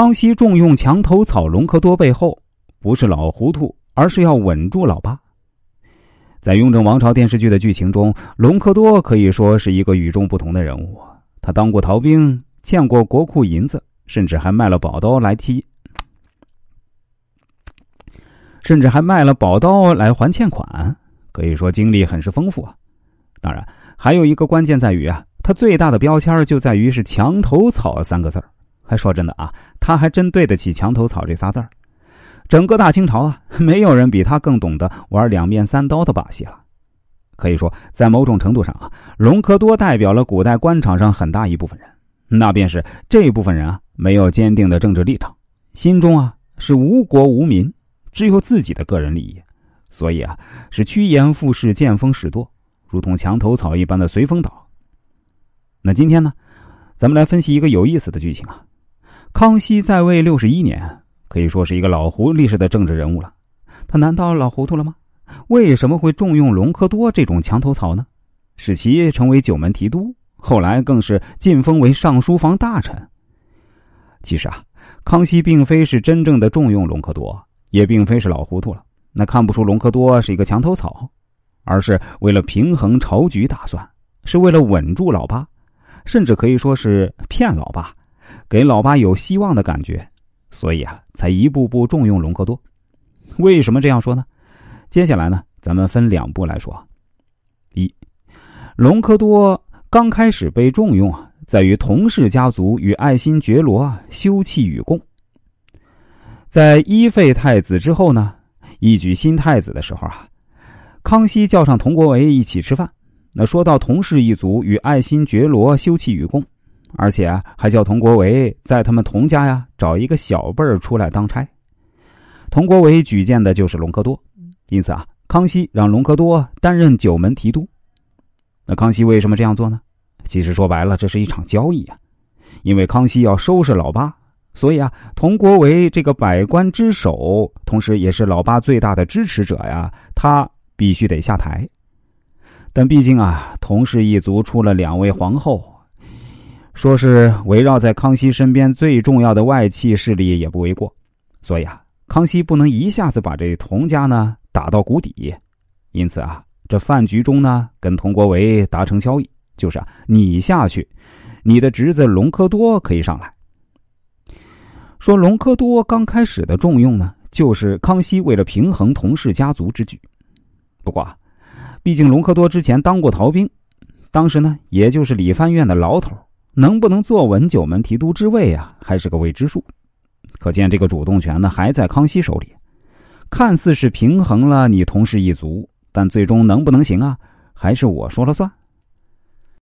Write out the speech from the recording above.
康熙重用墙头草隆科多背后，不是老糊涂，而是要稳住老八。在《雍正王朝》电视剧的剧情中，隆科多可以说是一个与众不同的人物。他当过逃兵，欠过国库银子，甚至还卖了宝刀来替，甚至还卖了宝刀来还欠款。可以说经历很是丰富啊。当然，还有一个关键在于啊，他最大的标签就在于是“墙头草”三个字还说真的啊，他还真对得起“墙头草”这仨字儿。整个大清朝啊，没有人比他更懂得玩两面三刀的把戏了。可以说，在某种程度上啊，隆科多代表了古代官场上很大一部分人。那便是这部分人啊，没有坚定的政治立场，心中啊是无国无民，只有自己的个人利益，所以啊是趋炎附势、见风使舵，如同墙头草一般的随风倒。那今天呢，咱们来分析一个有意思的剧情啊。康熙在位六十一年。可以说是一个老狐狸式的政治人物了，他难道老糊涂了吗？为什么会重用隆科多这种墙头草呢？使其成为九门提督，后来更是晋封为尚书房大臣。其实啊，康熙并非是真正的重用隆科多，也并非是老糊涂了，那看不出隆科多是一个墙头草，而是为了平衡朝局打算，是为了稳住老八，甚至可以说是骗老八，给老八有希望的感觉。所以啊，才一步步重用隆科多。为什么这样说呢？接下来呢，咱们分两步来说。一，隆科多刚开始被重用啊，在于佟氏家族与爱新觉罗休戚与共。在一废太子之后呢，一举新太子的时候啊，康熙叫上佟国维一起吃饭。那说到佟氏一族与爱新觉罗休戚与共。而且还叫佟国维在他们佟家呀找一个小辈儿出来当差。佟国维举荐的就是隆科多，因此啊，康熙让隆科多担任九门提督。那康熙为什么这样做呢？其实说白了，这是一场交易啊。因为康熙要收拾老八，所以啊，佟国维这个百官之首，同时也是老八最大的支持者呀，他必须得下台。但毕竟啊，佟氏一族出了两位皇后。说是围绕在康熙身边最重要的外戚势力也不为过，所以啊，康熙不能一下子把这佟家呢打到谷底，因此啊，这饭局中呢，跟佟国维达成交易，就是啊，你下去，你的侄子隆科多可以上来。说隆科多刚开始的重用呢，就是康熙为了平衡佟氏家族之举。不过，啊毕竟隆科多之前当过逃兵，当时呢，也就是理藩院的牢头。能不能坐稳九门提督之位啊，还是个未知数。可见这个主动权呢，还在康熙手里。看似是平衡了你同事一族，但最终能不能行啊，还是我说了算。